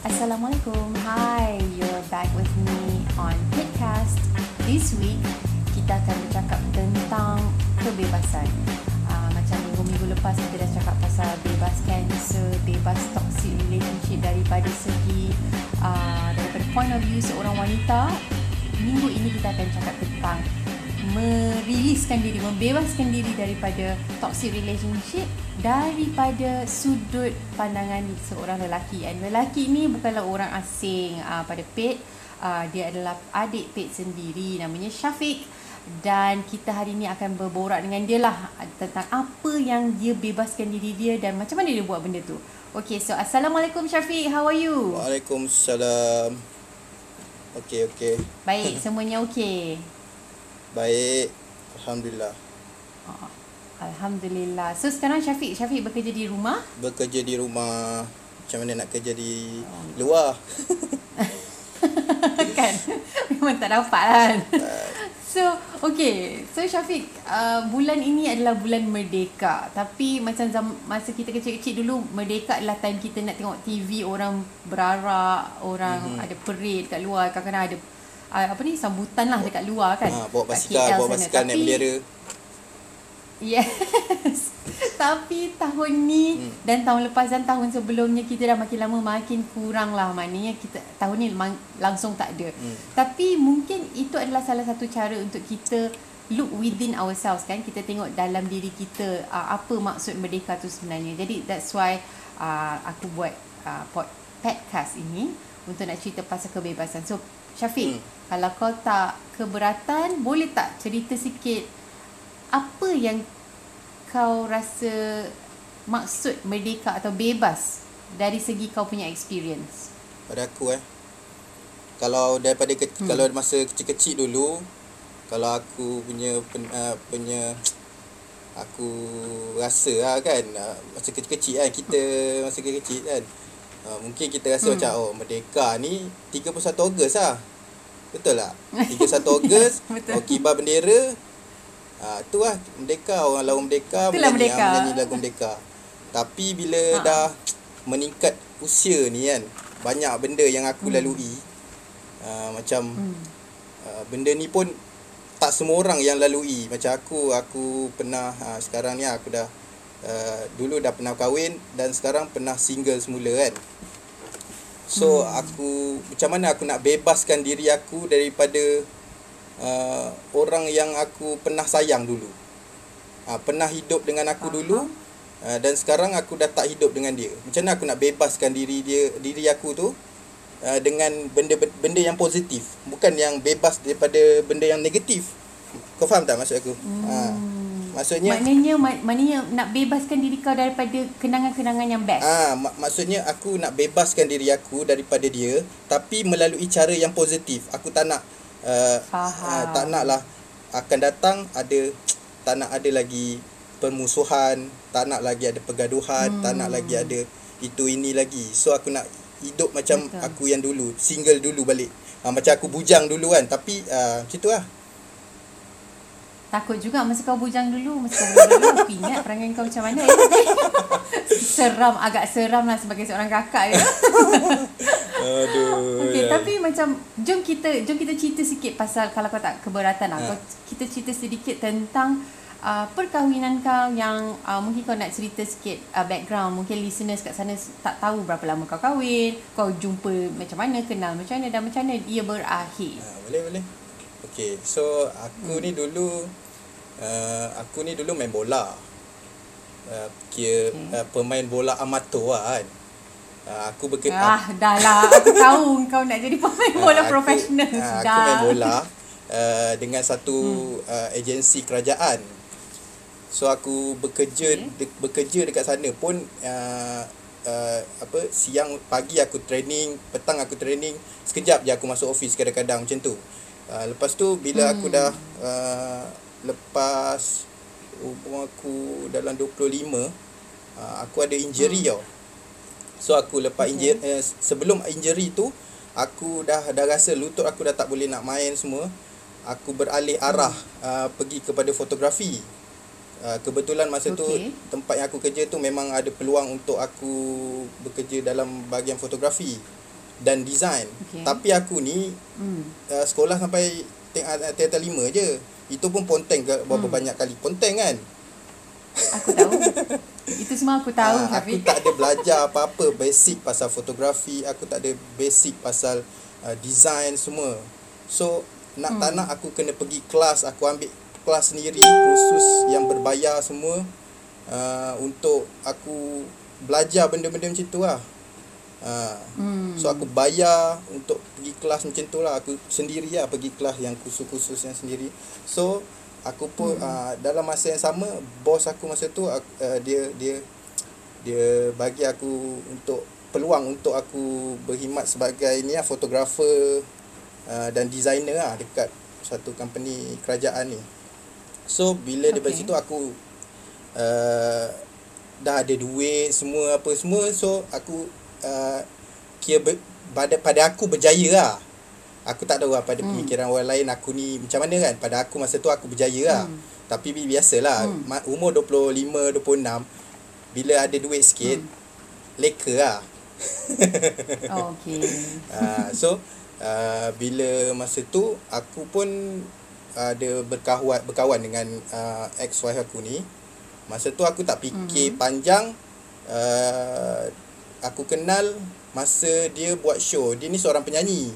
Assalamualaikum. Hi, you're back with me on Pitcast. This week, kita akan bercakap tentang kebebasan. Uh, macam minggu-minggu lepas kita dah cakap pasal bebas cancer, bebas toxic relationship daripada segi uh, daripada point of view seorang wanita. Minggu ini kita akan cakap tentang meriliskan diri, membebaskan diri daripada toxic relationship daripada sudut pandangan seorang lelaki. Dan lelaki ni bukanlah orang asing uh, pada Pet. Uh, dia adalah adik Pet sendiri namanya Syafiq. Dan kita hari ini akan berborak dengan dia lah tentang apa yang dia bebaskan diri dia dan macam mana dia buat benda tu. Okay, so Assalamualaikum Syafiq, how are you? Waalaikumsalam. Okey, okey. Baik, semuanya okey. Baik. Alhamdulillah. Oh, Alhamdulillah. So sekarang Syafiq, Syafiq bekerja di rumah? Bekerja di rumah. Macam mana nak kerja di luar? kan? Memang tak dapat kan? So, okay. So Syafiq, uh, bulan ini adalah bulan merdeka. Tapi macam zam- masa kita kecil-kecil dulu, merdeka adalah time kita nak tengok TV, orang berarak, orang mm-hmm. ada parade kat luar. Kadang-kadang ada uh, apa ni sambutan lah dekat luar kan. Ha, bawa basikal, bawa basikal naik bendera. Yes. Tapi tahun ni hmm. dan tahun lepas dan tahun sebelumnya kita dah makin lama makin kurang lah maknanya kita tahun ni mang, langsung tak ada. Hmm. Tapi mungkin itu adalah salah satu cara untuk kita look within ourselves kan. Kita tengok dalam diri kita uh, apa maksud merdeka tu sebenarnya. Jadi that's why uh, aku buat uh, podcast ini untuk nak cerita pasal kebebasan. So Syafiq, hmm. kalau kau tak keberatan boleh tak cerita sikit apa yang kau rasa maksud merdeka atau bebas dari segi kau punya experience? Pada aku eh. Kalau daripada ke, hmm. kalau masa kecil-kecil dulu kalau aku punya pen, uh, punya aku rasa lah kan uh, masa kecil-kecil kan kita masa kecil kan uh, mungkin kita rasa hmm. macam oh merdeka ni 31 Ogos lah betul tak 31 Ogos oh kibar bendera Ha, tu lah Merdeka Orang lawan Merdeka Itulah menyanyi, Merdeka menyanyi lagu Merdeka Tapi bila ha. dah Meningkat usia ni kan Banyak benda yang aku hmm. lalui uh, Macam hmm. uh, Benda ni pun Tak semua orang yang lalui Macam aku Aku pernah uh, Sekarang ni aku dah uh, Dulu dah pernah kahwin Dan sekarang pernah single semula kan So hmm. aku Macam mana aku nak bebaskan diri aku Daripada uh, orang yang aku pernah sayang dulu. Uh, pernah hidup dengan aku uh-huh. dulu uh, dan sekarang aku dah tak hidup dengan dia. Macam mana aku nak bebaskan diri dia diri aku tu uh, dengan benda benda yang positif, bukan yang bebas daripada benda yang negatif. Kau faham tak maksud aku? Hmm. Uh, maksudnya maknanya mak- maknanya nak bebaskan diri kau daripada kenangan-kenangan yang best. Ah, mak- maksudnya aku nak bebaskan diri aku daripada dia tapi melalui cara yang positif. Aku tak nak uh, uh, tak nak lah akan datang ada tak nak ada lagi permusuhan tak nak lagi ada pergaduhan hmm. tak nak lagi ada itu ini lagi so aku nak hidup macam Betul. aku yang dulu single dulu balik uh, macam aku bujang dulu kan tapi uh, macam tu lah Takut juga masa kau bujang dulu Masa kau bujang dulu Aku ingat perangai kau macam mana eh? Seram Agak seram lah Sebagai seorang kakak ya. Aduh tapi macam Jom kita Jom kita cerita sikit Pasal kalau kau tak keberatan lah ha. Kita cerita sedikit tentang uh, Perkahwinan kau Yang uh, Mungkin kau nak cerita sikit uh, Background Mungkin listeners kat sana Tak tahu berapa lama kau kahwin Kau jumpa Macam mana Kenal macam mana Dan macam mana dia berakhir ha, Boleh boleh Okay, so aku hmm. ni dulu uh, aku ni dulu main bola. Uh, kira okay. uh, pemain bola amatur lah kan. Uh, aku bekerja Ah, dah lah. Aku tahu kau nak jadi pemain bola uh, profesional. Uh, aku main bola uh, dengan satu hmm. uh, agensi kerajaan. So aku bekerja okay. de- bekerja dekat sana pun uh, uh, apa siang pagi aku training, petang aku training, sekejap je aku masuk office kadang-kadang macam tu. Uh, lepas tu bila hmm. aku dah uh, lepas umur aku dalam 25 uh, aku ada injury hmm. tau. So aku lepas okay. injury uh, sebelum injury tu aku dah dah rasa lutut aku dah tak boleh nak main semua. Aku beralih arah hmm. uh, pergi kepada fotografi. Uh, kebetulan masa okay. tu tempat yang aku kerja tu memang ada peluang untuk aku bekerja dalam bahagian fotografi. dan design. Okay. Tapi aku ni Hmm. uh, sekolah sampai tingkatan lima je. Itu pun ponteng ke berapa Hmm. banyak kali. Ponteng kan? Aku tahu. Itu semua aku tahu Ah, tapi aku tak ada belajar apa-apa basic pasal fotografi, aku tak ada basic pasal uh, design semua. So nak hmm. tak nak aku kena pergi kelas, aku ambil kelas sendiri, kursus yang berbayar semua uh, untuk aku belajar benda-benda macam tu lah. Uh, Hmm. So aku bayar untuk pergi kelas macam tu lah Aku sendiri lah pergi kelas yang khusus-khusus yang sendiri So aku pun hmm. uh, dalam masa yang sama Bos aku masa tu aku, uh, dia dia dia bagi aku untuk peluang untuk aku berkhidmat sebagai ni lah fotografer uh, dan designer lah dekat satu company kerajaan ni. So bila okay. daripada situ aku uh, dah ada duit semua apa semua so aku uh, kira ber, pada pada aku berjaya lah. Aku tak tahu lah pada Hmm. pemikiran orang lain aku ni macam mana kan. Pada aku masa tu aku berjaya lah. Hmm. Tapi bi- biasalah Hmm. umur 25 26 bila ada duit sikit Hmm. leka lah. Oh, okay. uh, so uh, bila masa tu aku pun ada berkawan berkawan dengan uh, ex wife aku ni. Masa tu aku tak fikir Mhm. panjang uh, aku kenal masa dia buat show. Dia ni seorang penyanyi.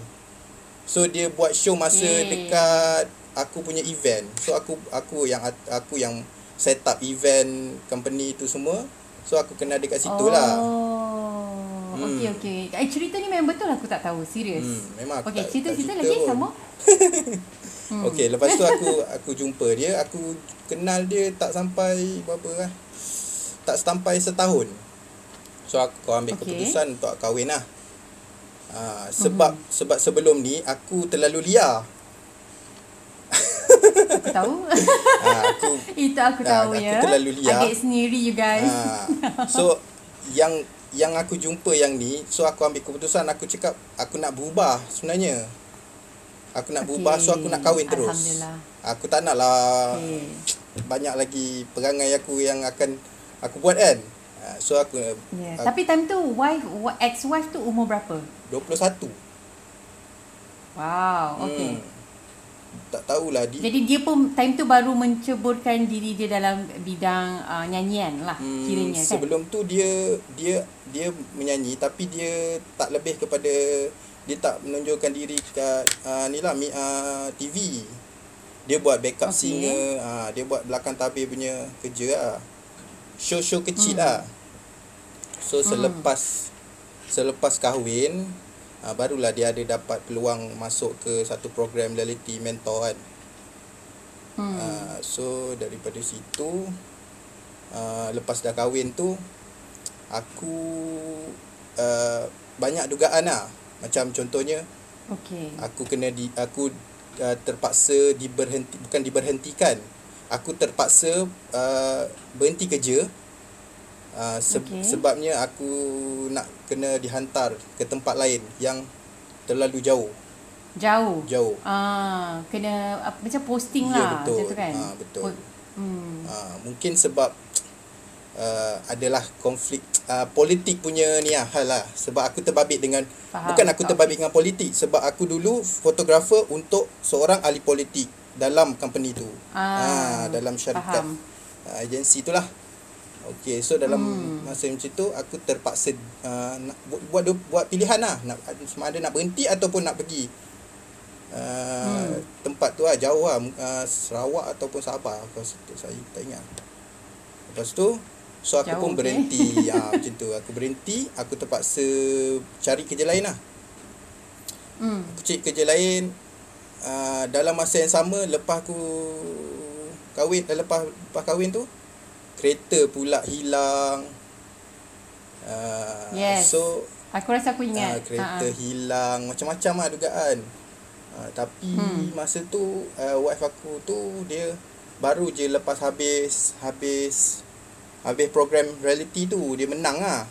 So dia buat show masa Okay. dekat aku punya event. So aku aku yang aku yang set up event company tu semua. So aku kenal dekat situ oh. lah. Oh. Okay, Hmm. okay. Eh, cerita ni memang betul aku tak tahu. Serius. Hmm, memang aku okay, tak- cerita-cerita tak lagi cerita pun. sama. Hmm. Okey, lepas tu aku aku jumpa dia, aku kenal dia tak sampai berapa lah. Tak sampai setahun. So aku ambil Okey. keputusan untuk kahwin lah. Uh, sebab mm-hmm. sebab sebelum ni aku terlalu liar. Aku tahu. Uh, aku Itu aku Ah, tahu aku ya. terlalu liar. Adik sendiri you guys. uh, so yang yang aku jumpa yang ni, so aku ambil keputusan aku cakap aku nak berubah sebenarnya. Aku nak berubah so aku nak kahwin terus. Alhamdulillah. Aku tak nak lah Okay. banyak lagi perangai aku yang akan aku buat kan. Ha, so aku Yeah. aku Tapi time tu wife wa- ex-wife tu umur berapa? 21. Wow, okay. Hmm. Tak tahulah di Jadi dia pun time tu baru menceburkan diri dia dalam bidang uh, nyanyian lah hmm, kiranya kan. sebelum tu dia dia dia menyanyi tapi dia tak lebih kepada dia tak menunjukkan diri kat uh, ni lah uh, TV. Dia buat backup Okay. singer, uh, dia buat belakang tabir punya kerja lah. Show-show kecil Hmm. lah. So Hmm. selepas selepas kahwin uh, barulah dia ada dapat peluang masuk ke satu program reality mentor kan. Hmm. Uh, so daripada situ uh, lepas dah kahwin tu aku uh, banyak dugaan lah. Macam contohnya okay. aku kena di aku uh, terpaksa diberhenti bukan diberhentikan. Aku terpaksa uh, berhenti kerja uh, se- Okey. sebabnya aku nak kena dihantar ke tempat lain yang terlalu jauh, Jauh. jauh. Ah, kena apa, macam posting Ya, lah betul. macam tu kan. Ah, betul. Po- Hmm. Uh, mungkin sebab uh, adalah konflik uh, politik punya ni lah hal lah sebab aku terbabit dengan Faham. bukan aku terbabit dengan politik sebab aku dulu fotografer untuk seorang ahli politik dalam company tu Ah, dalam syarikat faham. uh, agensi tu lah Okey, so dalam Hmm. masa macam tu aku terpaksa uh, nak buat, buat dua- buat pilihan lah nak sama ada nak berhenti ataupun nak pergi uh, Hmm. tempat tu lah jauh lah uh, Sarawak ataupun Sabah aku rasa tu saya tak ingat. Lepas tu so aku Jauh, pun berhenti ah macam tu aku berhenti aku terpaksa cari kerja lain lah. Hmm. Aku cari kerja lain uh, dalam masa yang sama lepas aku kahwin lepas lepas kahwin tu kereta pula hilang. Uh, Yes. So Aku rasa aku uh, ingat. kereta Ah, ah. hilang macam-macam lah dugaan. Uh, tapi Hmm. masa tu uh, wife aku tu dia baru je lepas habis habis habis program reality tu dia menang lah.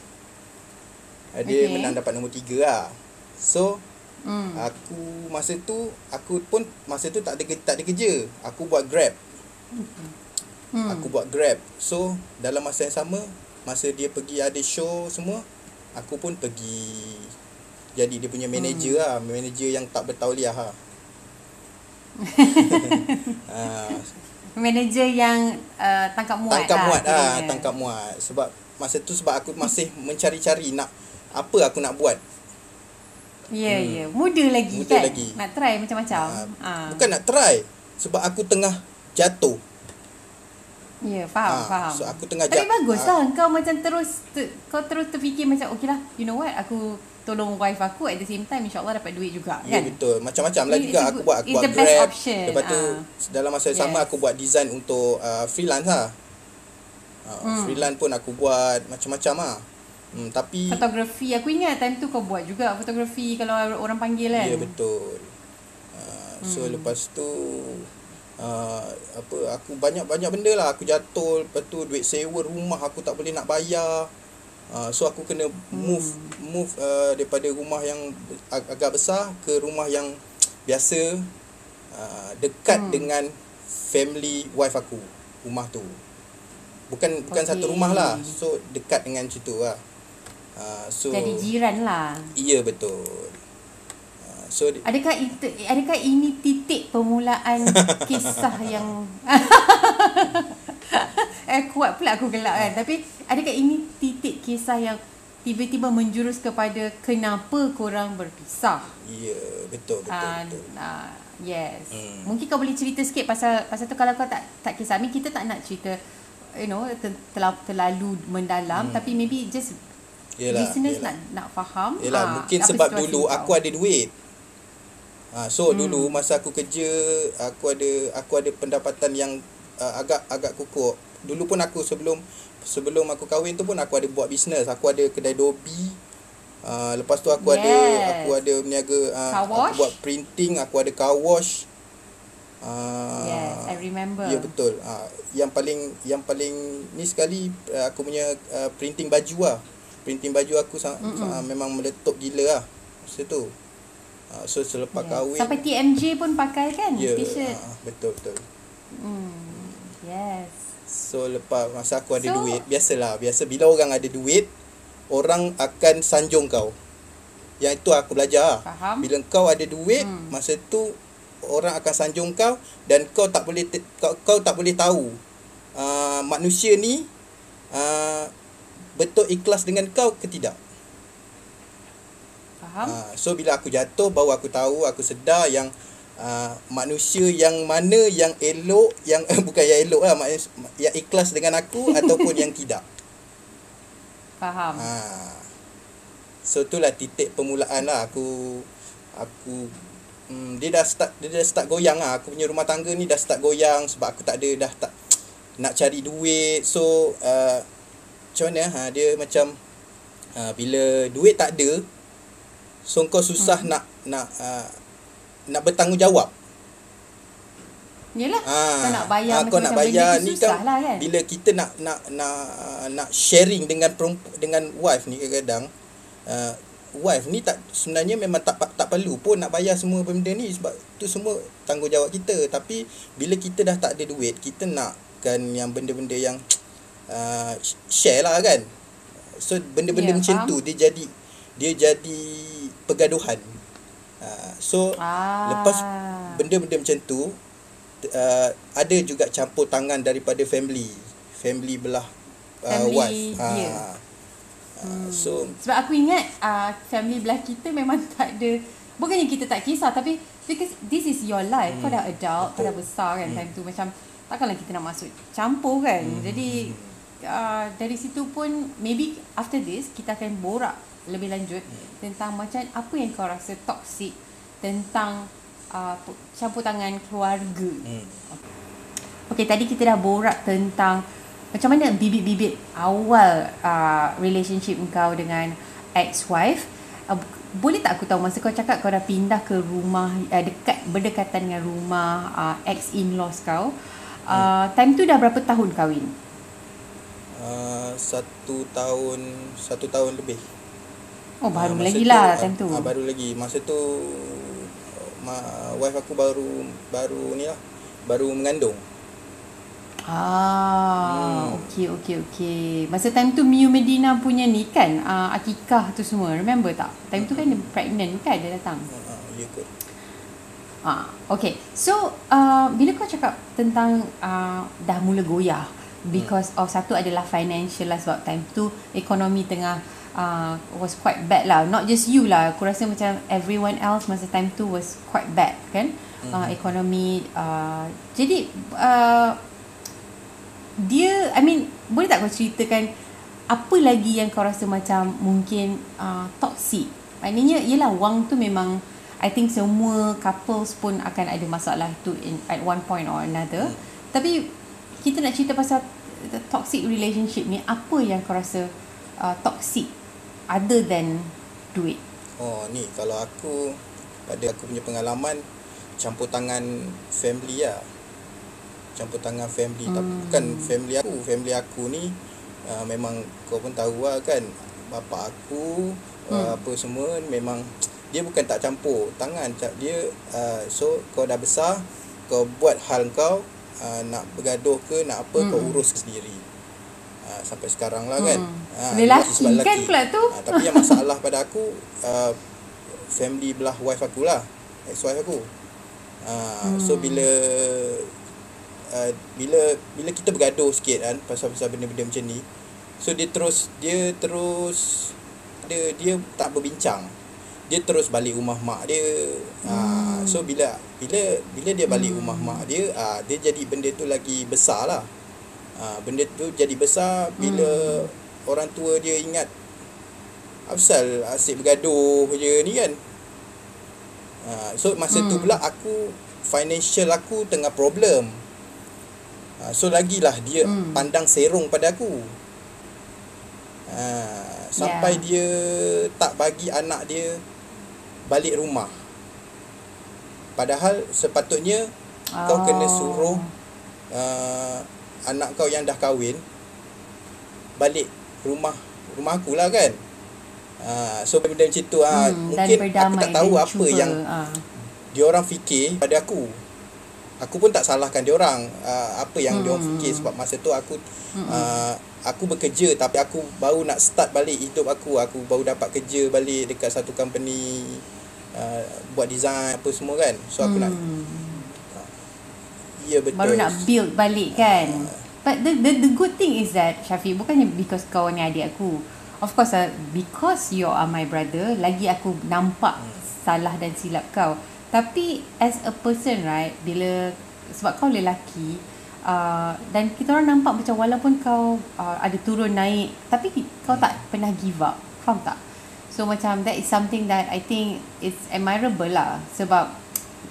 Uh, dia Okay. menang dapat nombor 3 lah. So Hmm. Aku masa tu aku pun masa tu tak ada tak ada kerja. Aku buat Grab. Hmm. Aku buat Grab. So dalam masa yang sama masa dia pergi ada show semua aku pun pergi jadi dia punya manager lah manager yang tak bertauliah lah Ah, Manager yang uh, tangkap muat tangkap lah. muat ah kiranya. tangkap muat sebab masa tu sebab aku masih mencari-cari nak apa aku nak buat Ya, Hmm. ya. Muda lagi Muda kan? lagi. Nak try macam-macam. Ah, Ah. bukan nak try sebab aku tengah jatuh Ya, faham, Ah, faham. so aku tengah Tapi bagus ah. lah kau macam terus ter, kau terus terfikir macam okay lah, you know what, aku tolong wife aku at the same time insyaAllah dapat duit juga Ya kan? betul Macam-macam lah It's juga Aku buat Aku it's buat the best grab option, Lepas tu ah. Dalam masa yang sama Yes. Aku buat design untuk uh, Freelance lah uh, Hmm. Freelance pun aku buat Macam-macam lah hmm, Tapi Fotografi, aku ingat time tu kau buat juga fotografi kalau orang panggil kan? Ya betul uh, So Hmm. lepas tu uh, apa aku banyak-banyak benda lah aku jatuh lepas tu duit sewa rumah aku tak boleh nak bayar uh, so aku kena move Hmm. move uh, daripada rumah yang ag- agak besar ke rumah yang biasa uh, dekat Hmm. dengan family wife aku rumah tu bukan bukan Okey. satu rumah lah so dekat dengan situ lah uh, so Jadi jiran lah. iya betul so Adakah itu, adakah ini titik permulaan kisah yang eh kuat pula aku gelak kan tapi adakah ini titik kisah yang tiba-tiba menjurus kepada kenapa korang berpisah iya betul betul, Ah, betul. ah, yes Hmm. mungkin kau boleh cerita sikit pasal pasal tu kalau kau tak tak kisah I mean, kita tak nak cerita you know ter- terlalu, terlalu mendalam Hmm. tapi maybe just Yelah, listeners yelah. nak nak faham Yelah, ah, mungkin sebab dulu kau. aku ada duit. Ha, so hmm. dulu masa aku kerja, aku ada aku ada pendapatan yang uh, agak agak kukuh. Dulu pun aku sebelum sebelum aku kahwin tu pun aku ada buat bisnes. Aku ada kedai dobi. Uh, lepas tu aku ada Yes. aku ada berniaga uh, aku buat printing, aku ada car wash. Uh, yes I remember Ya betul. Uh, yang paling yang paling ni sekali uh, aku punya uh, printing baju lah. Printing baju aku sa- sa- memang meletup gila lah masa tu. Uh, so selepas Yes. kahwin Sampai TMJ pun pakai kan ya T-shirt uh, betul betul. hmm. Yes So lepas masa aku ada So- duit, biasalah, biasa bila orang ada duit, orang akan sanjung kau. Yang itu aku belajar. Faham. Bila kau ada duit, Hmm. masa tu orang akan sanjung kau dan kau tak boleh kau, kau tak boleh tahu uh, manusia ni uh, betul ikhlas dengan kau ke tidak. Faham Uh, so bila aku jatuh baru aku tahu, aku sedar yang uh, manusia yang mana yang elok, yang bukan yang elok lah, maknanya yang ikhlas dengan aku ataupun yang tidak. Faham Ha. So itulah titik permulaan lah aku aku hmm, dia dah start dia dah start goyang lah. Aku punya rumah tangga ni dah start goyang sebab aku tak ada dah tak nak cari duit. So uh, macam mana ha dia macam uh, bila duit tak ada so kau susah hmm. nak nak uh, nak bertanggungjawab. Yelah Ah, Kau nak bayar ah, kau nak bayar ni kan, lah kan bila kita nak nak nak nak sharing dengan dengan wife ni kadang-kadang uh, wife ni tak sebenarnya memang tak tak perlu pun nak bayar semua benda ni sebab tu semua tanggungjawab kita tapi bila kita dah tak ada duit kita nakkan yang benda-benda yang uh, share lah kan so benda-benda Ya, macam faham. tu dia jadi dia jadi pergaduhan. Uh, so ah. lepas benda-benda macam tu uh, ada juga campur tangan daripada family. Family belah uh, Family wife. uh, uh, so Sebab aku ingat uh, Family belah kita memang tak ada Bukannya kita tak kisah Tapi Because this is your life. Kau dah adult Kau dah Betul. besar kan Time tu macam Takkanlah kita nak masuk Campur kan. Jadi uh, Dari situ pun Maybe after this Kita akan borak Lebih lanjut Tentang macam Apa yang kau rasa toxic Tentang uh, Campur tangan keluarga hmm. Okay, tadi kita dah borak tentang macam mana bibit-bibit awal uh, relationship kau dengan ex-wife. Uh, boleh tak aku tahu masa kau cakap kau dah pindah ke rumah uh, dekat berdekatan dengan rumah uh, ex-in-laws kau. Uh, time tu dah berapa tahun kahwin? uh, satu tahun satu tahun lebih Oh, baru Ah, lagi lah ah, time tu. ah, baru lagi masa tu ma, wife aku baru baru ni lah baru mengandung Ah, hmm. okay, okay, okay. Masa time tu Miu Medina punya ni kan, uh, akikah tu semua, remember tak? Time tu kan dia pregnant kan dia datang. Ah, ya kot. Ah, okay. So, uh, bila kau cakap tentang uh, dah mula goyah because hmm. of satu adalah financial lah sebab time tu ekonomi tengah uh, was quite bad lah. Not just you lah. Aku rasa macam everyone else masa time tu was quite bad kan. Hmm. Uh, ekonomi. Uh, jadi, uh, dia, I mean, boleh tak kau ceritakan apa lagi yang kau rasa macam mungkin uh, toxic? Maknanya, yelah wang tu memang I think semua couples pun akan ada masalah tu in, at one point or another. Hmm. Tapi kita nak cerita pasal the toxic relationship ni apa yang kau rasa uh, toxic other than duit? Oh ni kalau aku pada aku punya pengalaman campur tangan family lah. Campur tangan family hmm. tapi bukan family aku, family aku ni uh, memang kau pun tahu lah kan bapa aku uh, hmm. uh, apa semua memang dia bukan tak campur tangan dia uh, so kau dah besar kau buat hal kau uh, nak bergaduh ke nak apa mm. kau urus sendiri uh, sampai sekarang lah kan mm. uh, lelaki kan pula tu uh, tapi yang masalah pada aku uh, family belah wife aku lah ex wife aku uh, mm. so bila uh, bila bila kita bergaduh sikit kan pasal-pasal benda-benda macam ni so dia terus dia terus dia dia tak berbincang dia terus balik rumah mak dia hmm. uh, so bila bila bila dia balik hmm. rumah mak dia uh, dia jadi benda tu lagi besar lah uh, benda tu jadi besar bila hmm. orang tua dia ingat Afsal asyik bergaduh je ni kan uh, so masa hmm. tu pula aku financial aku tengah problem uh, so lagilah dia hmm. pandang serong pada aku uh, sampai yeah. dia tak bagi anak dia balik rumah. Padahal sepatutnya oh. kau kena suruh uh, anak kau yang dah kahwin balik rumah rumah aku lah kan. Uh, so benda macam tu uh, mungkin aku tak tahu apa cuba, yang uh. dia orang fikir pada aku. Aku pun tak salahkan dia orang uh, apa yang hmm. dia orang fikir sebab masa tu aku hmm. uh, aku bekerja tapi aku baru nak start balik hidup aku. Aku baru dapat kerja balik dekat satu company uh, buat design apa semua kan so aku hmm. nak yeah, betul. Baru nak build balik kan? Uh, but the, the the good thing is that Syafiq bukannya because kau ni adik aku. Of course uh, because you are my brother lagi aku nampak hmm. salah dan silap kau. Tapi as a person right bila sebab kau lelaki uh, dan kita orang nampak macam walaupun kau uh, ada turun naik tapi kau tak pernah give up. Faham tak? So macam that is something that I think it's admirable lah. Sebab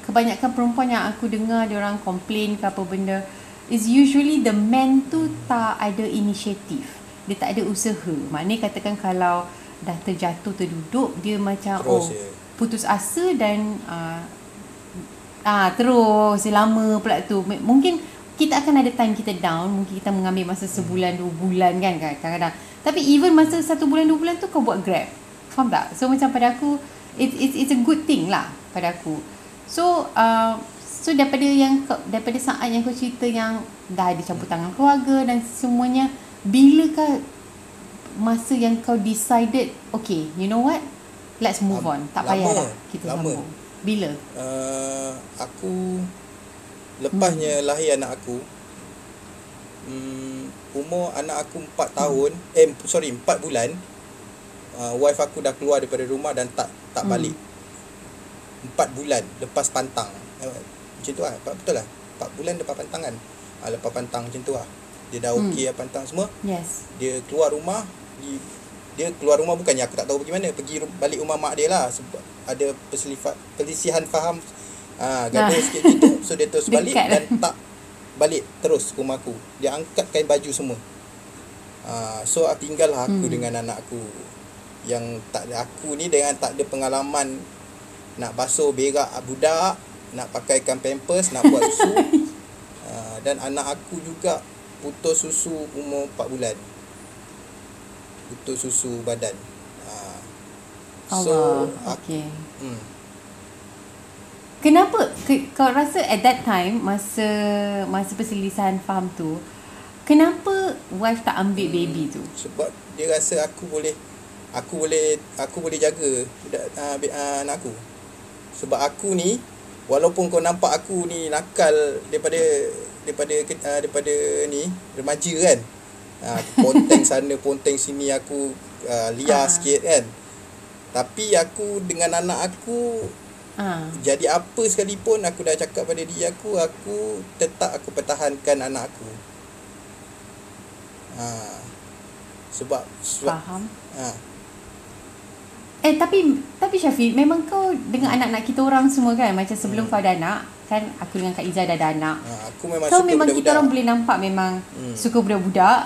kebanyakan perempuan yang aku dengar dia orang complain ke apa benda is usually the man tu tak ada inisiatif. Dia tak ada usaha. Maknanya katakan kalau dah terjatuh terduduk dia macam terus, oh ya. putus asa dan uh, ah terus lama pula tu. Mungkin kita akan ada time kita down mungkin kita mengambil masa sebulan dua bulan kan kadang-kadang tapi even masa satu bulan dua bulan tu kau buat grab Faham tak? So macam pada aku it, it, It's a good thing lah Pada aku So uh, So daripada yang Daripada saat yang kau cerita yang Dah ada campur tangan keluarga Dan semuanya Bilakah Masa yang kau decided Okay you know what Let's move on Tak payah dah Kita lama. sambung Bila? Uh, aku Lepasnya hmm. lahir anak aku um, Umur anak aku 4 tahun hmm. Eh sorry 4 bulan uh, wife aku dah keluar daripada rumah dan tak tak hmm. Balik. Empat bulan lepas pantang. Uh, macam tu lah. Betul lah. Empat bulan lepas pantangan. Uh, lepas pantang macam tu lah. Dia dah okey hmm. lah pantang semua. Yes. Dia keluar rumah. Dia, dia keluar rumah bukannya aku tak tahu pergi mana. Pergi balik rumah mak dia lah. Sebab ada perselifat, pelisihan faham. Uh, gaduh nah. sikit gitu. So dia terus balik dan tak balik terus rumah aku. Dia angkat kain baju semua. Uh, so tinggal lah aku hmm. dengan anak aku yang tak ada aku ni dengan tak ada pengalaman nak basuh berak budak nak pakaikan pampers nak buat susu uh, dan anak aku juga putus susu umur 4 bulan putus susu badan uh, so Allah. okay. hmm. Kenapa ke, kau rasa at that time masa masa perselisihan faham tu kenapa wife tak ambil baby tu? Sebab dia rasa aku boleh aku boleh aku boleh jaga budak uh, anak aku. Sebab aku ni walaupun kau nampak aku ni nakal daripada daripada uh, daripada ni remaja kan. Uh, ponteng sana ponteng sini aku uh, liar Ah. sikit kan. Tapi aku dengan anak aku Ha. jadi apa sekalipun aku dah cakap pada diri aku aku tetap aku pertahankan anak aku. Ha. Sebab sebab Faham. ha. Eh tapi tapi Syafiq memang kau dengan anak-anak kita orang semua kan macam sebelum Hmm. kau ada anak kan aku dengan Kak Iza dah ada anak. ha aku memang Kau suka memang kita orang boleh nampak memang Hmm. suka budak-budak.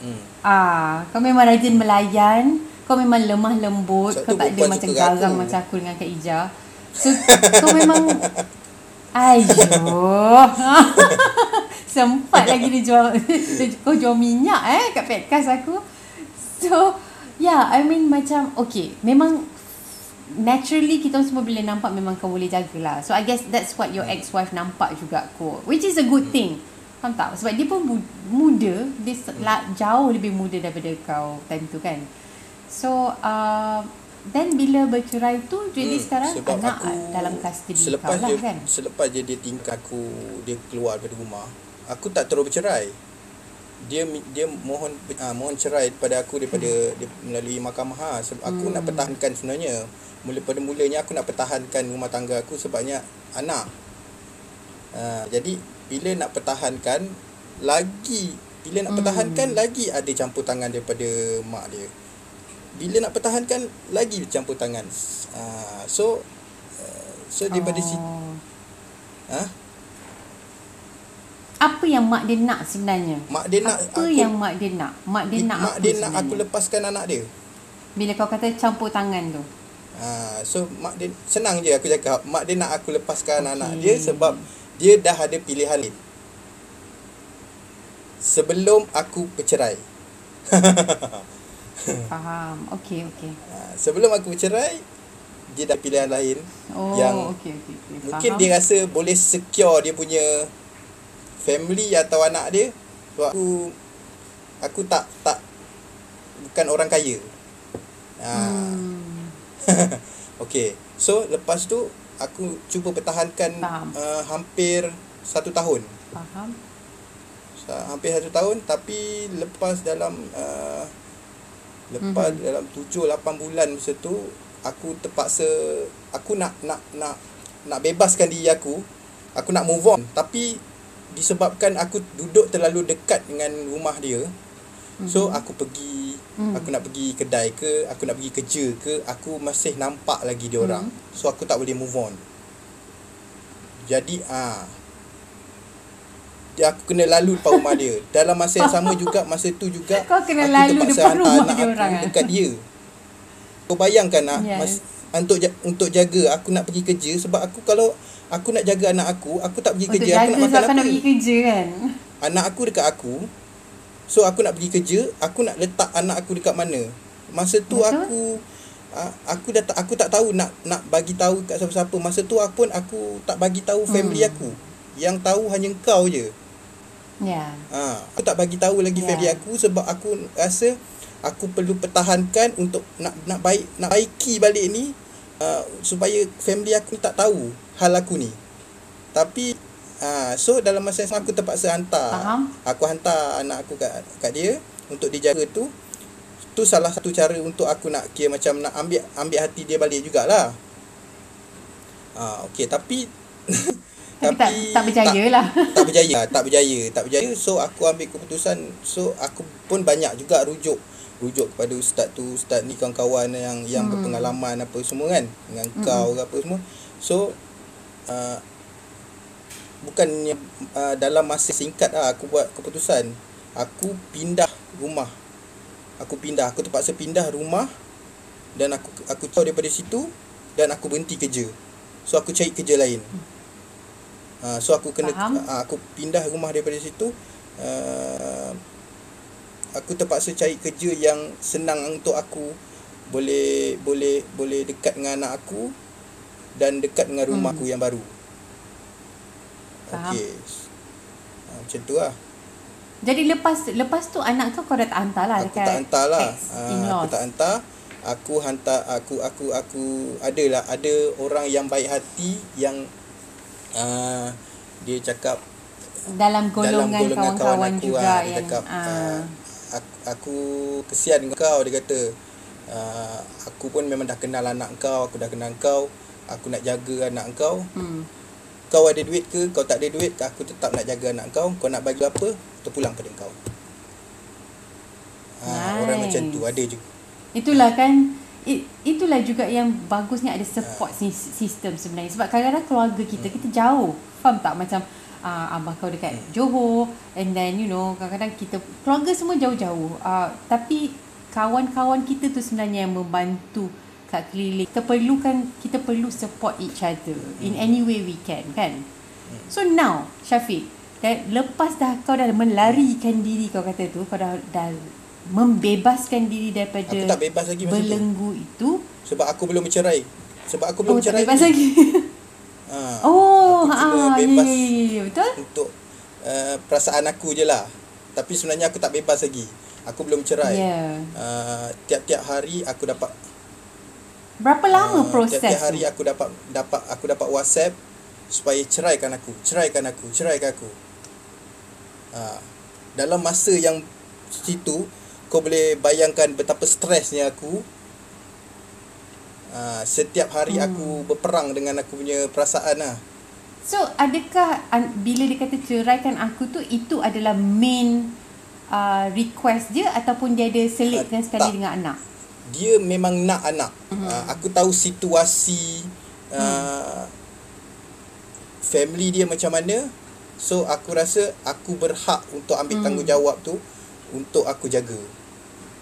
Hmm. Ah, kau memang rajin melayan, kau memang lemah lembut, Satu kau tak ada macam garang aku. macam aku dengan Kak Ija. So kau memang Ayo. Sempat lagi dia jual kau jual minyak eh kat podcast aku. So yeah, I mean macam okay, memang naturally kita semua boleh nampak memang kau boleh jagalah. So I guess that's what your ex-wife nampak juga kot. Which is a good thing. Faham tak? Sebab dia pun mu- muda, dia se- la- jauh lebih muda daripada kau time tu kan. So uh, then bila bercerai tu jadi Hmm, sekarang anak aku dalam custody selepas kau lah dia, kan. Selepas dia, dia tingkat aku dia keluar daripada rumah, aku tak terus bercerai. Dia dia mohon uh, mohon cerai daripada aku daripada hmm. dia, melalui mahkamah ha. sebab aku Hmm. nak pertahankan sebenarnya. Mula pada mulanya aku nak pertahankan rumah tangga aku sebabnya anak. Uh, jadi bila nak pertahankan lagi bila nak Hmm. pertahankan lagi ada campur tangan daripada mak dia. Bila nak pertahankan lagi campur tangan. Uh, so uh, so daripada oh. situ ha Apa yang mak dia nak sebenarnya? mak dia nak apa aku yang mak dia nak? Mak dia nak mak dia nak aku lepaskan anak dia. Bila kau kata campur tangan tu. Ha, so mak dia senang je aku cakap mak dia nak aku lepaskan okay. anak dia sebab dia dah ada pilihan lain. Sebelum aku bercerai. Faham. Okey, okey. Ha, sebelum aku bercerai dia dah pilihan lain Oh, Yang okey, okey. okey. Mungkin Faham. dia rasa boleh secure dia punya family atau anak dia sebab aku aku tak tak bukan orang kaya. Ha. Hmm. Okey. So lepas tu aku cuba pertahankan Faham. uh, hampir satu tahun. Faham. Sa- Hampir satu tahun tapi lepas dalam uh, lepas Mhm. mm-hmm. dalam tujuh lapan bulan masa tu aku terpaksa aku nak nak nak nak bebaskan diri aku. Aku nak move on tapi disebabkan aku duduk terlalu dekat dengan rumah dia. Mm-hmm. So Mhm. aku pergi Hmm. Aku nak pergi kedai ke, aku nak pergi kerja ke, aku masih nampak lagi dia orang. Hmm. So aku tak boleh move on. Jadi ah dia aku kena lalu depan rumah dia. Dalam masa yang sama juga masa tu juga Kau kena aku lalu depan rumah anak dia aku orang, eh? dekat dia. Kau bayangkan nak Yes. mas, untuk untuk jaga aku nak pergi kerja sebab aku kalau aku nak jaga anak aku, aku tak pergi Untuk kerja, aku nak makan apa? nak pergi kerja kan? anak aku dekat aku so aku nak pergi kerja aku nak letak anak aku dekat mana masa tu Betul. aku aku dah tak aku tak tahu nak nak bagi tahu kat siapa-siapa masa tu aku pun aku tak bagi tahu family Hmm. aku yang tahu hanya kau je Ya. ha aku tak bagi tahu lagi Ya. family aku sebab aku rasa aku perlu pertahankan untuk nak nak baik nak baiki balik ni uh, supaya family aku tak tahu hal aku ni. Tapi uh, so dalam masa yang sama aku terpaksa hantar. Faham? aku hantar anak aku kat kat dia untuk dijaga tu. Tu salah satu cara untuk aku nak kira macam nak ambil ambil hati dia balik jugalah. Ah okey tapi Tapi tak tak berjaya lah. tak berjaya tak berjaya tak berjaya. So aku ambil keputusan. So aku pun banyak juga rujuk. Rujuk kepada ustaz tu ustaz ni kawan-kawan yang yang Hmm. berpengalaman apa semua kan. Dengan kau ke apa semua. So uh, bukannya uh, dalam masa singkat lah aku buat keputusan aku pindah rumah. Aku pindah aku terpaksa pindah rumah dan aku aku tahu daripada situ dan aku berhenti kerja. So aku cari kerja lain. Uh, so aku kena uh, aku pindah rumah daripada situ uh, aku terpaksa cari kerja yang senang untuk aku boleh boleh boleh dekat dengan anak aku dan dekat dengan rumah Hmm. aku yang baru. Faham? okey. Uh, macam tu lah. Jadi lepas lepas tu anak kau kau dah tak hantar lah aku tak hantar lah. in-laws. aku tak hantar. Aku hantar aku aku aku adalah ada orang yang baik hati yang uh, dia cakap dalam golongan, dalam golongan kawan kawan-kawan aku juga ah, dia yang cakap uh, aku, aku kesian dengan kau dia kata. Uh, aku pun memang dah kenal anak kau aku dah kenal kau aku nak jaga anak kau. Hmm. kau ada duit ke? Kau tak ada duit aku tetap nak jaga anak kau. Kau nak bagi apa? Terpulang pada kau. Ha, orang Nice. macam tu ada juga. Itulah kan it, itulah juga yang bagusnya ada support Ah. sis- system sebenarnya. Sebab kadang-kadang keluarga kita kita jauh. Faham tak? Macam uh, abah kau dekat Johor and then you know kadang-kadang kita keluarga semua jauh-jauh. Uh, tapi kawan-kawan kita tu sebenarnya yang membantu kat keliling. Kita perlukan kita perlu support each other in any way we can kan? So now Syafiq dan lepas dah kau dah melarikan diri kau kata tu kau dah dah membebaskan diri daripada Aku tak bebas lagi masa tu. belenggu itu. Sebab aku belum bercerai sebab aku oh belum tak bercerai bebas lagi. Ha, oh ha bebas ya, ya, ya, betul? untuk uh, perasaan aku je lah. Tapi sebenarnya aku tak bebas lagi. Aku belum cerai. Ya. Uh, tiap-tiap hari aku dapat berapa lama Ah, proses Tiap-tiap hari tu aku dapat dapat aku dapat WhatsApp supaya ceraikan aku, ceraikan aku, ceraikan aku. Ha, dalam masa yang situ kau boleh bayangkan betapa stresnya aku. Ha, setiap hari Hmm. aku berperang dengan aku punya perasaan lah. so adakah bila dia kata ceraikan aku tu itu adalah main uh, request dia ataupun dia ada selitkan Ah, sekali tak. dengan anak Dia memang nak anak. Mhm. Ha, aku tahu situasi uh, family dia macam mana. So aku rasa aku berhak untuk ambil Hmm. tanggungjawab tu untuk aku jaga.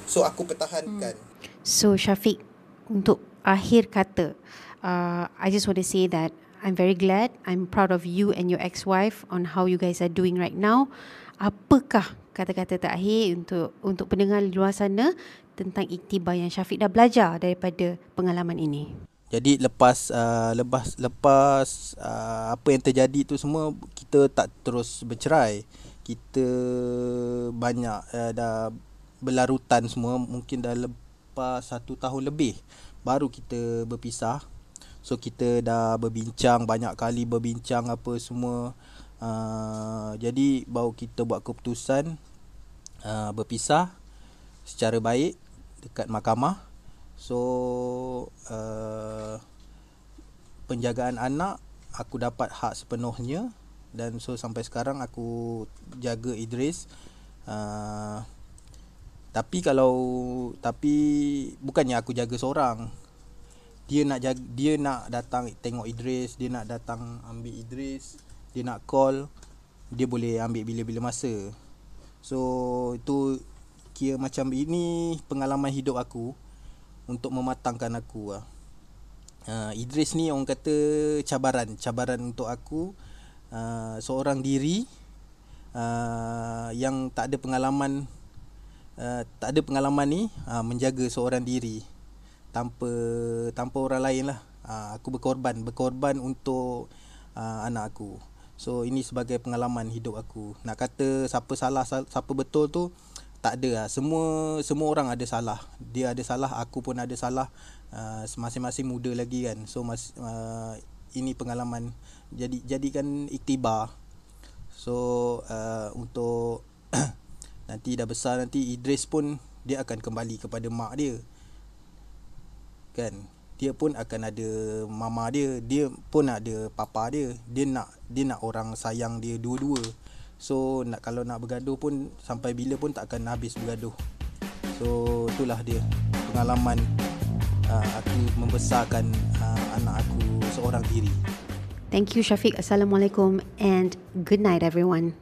So aku pertahankan. So Syafiq, untuk akhir kata, uh, I just want to say that I'm very glad, I'm proud of you and your ex-wife on how you guys are doing right now. Apakah kata-kata terakhir untuk untuk pendengar di luar sana tentang iktibar yang Syafiq dah belajar daripada pengalaman ini? Jadi lepas uh, lepas lepas uh, apa yang terjadi tu semua kita tak terus bercerai. Kita banyak uh, dah berlarutan semua mungkin dah lepas satu tahun lebih baru kita berpisah. So kita dah berbincang banyak kali berbincang apa semua. Uh, jadi baru kita buat keputusan uh, berpisah secara baik dekat mahkamah. So uh, penjagaan anak aku dapat hak sepenuhnya dan so sampai sekarang aku jaga Idris. Uh, tapi kalau tapi bukannya aku jaga seorang. Dia nak jaga, dia nak datang tengok Idris, dia nak datang ambil Idris, dia nak call, dia boleh ambil bila-bila masa. So itu kira macam ini pengalaman hidup aku untuk mematangkan aku lah. Uh, Idris ni orang kata cabaran, cabaran untuk aku uh, seorang diri uh, yang tak ada pengalaman uh, tak ada pengalaman ni uh, menjaga seorang diri tanpa tanpa orang lain lah. Uh, aku berkorban, berkorban untuk uh, anak aku. So ini sebagai pengalaman hidup aku. Nak kata siapa salah siapa betul tu tak ada lah. Semua semua orang ada salah. Dia ada salah, aku pun ada salah. Uh, masing-masing muda lagi kan. So mas, uh, ini pengalaman jadi jadikan iktibar. So uh, untuk nanti dah besar nanti Idris pun dia akan kembali kepada mak dia. Kan? Dia pun akan ada mama dia, dia pun ada papa dia. Dia nak dia nak orang sayang dia dua-dua. So nak kalau nak bergaduh pun sampai bila pun tak akan habis bergaduh. So itulah dia pengalaman uh, aku membesarkan uh, anak aku seorang diri. Thank you Syafiq. Assalamualaikum and good night everyone.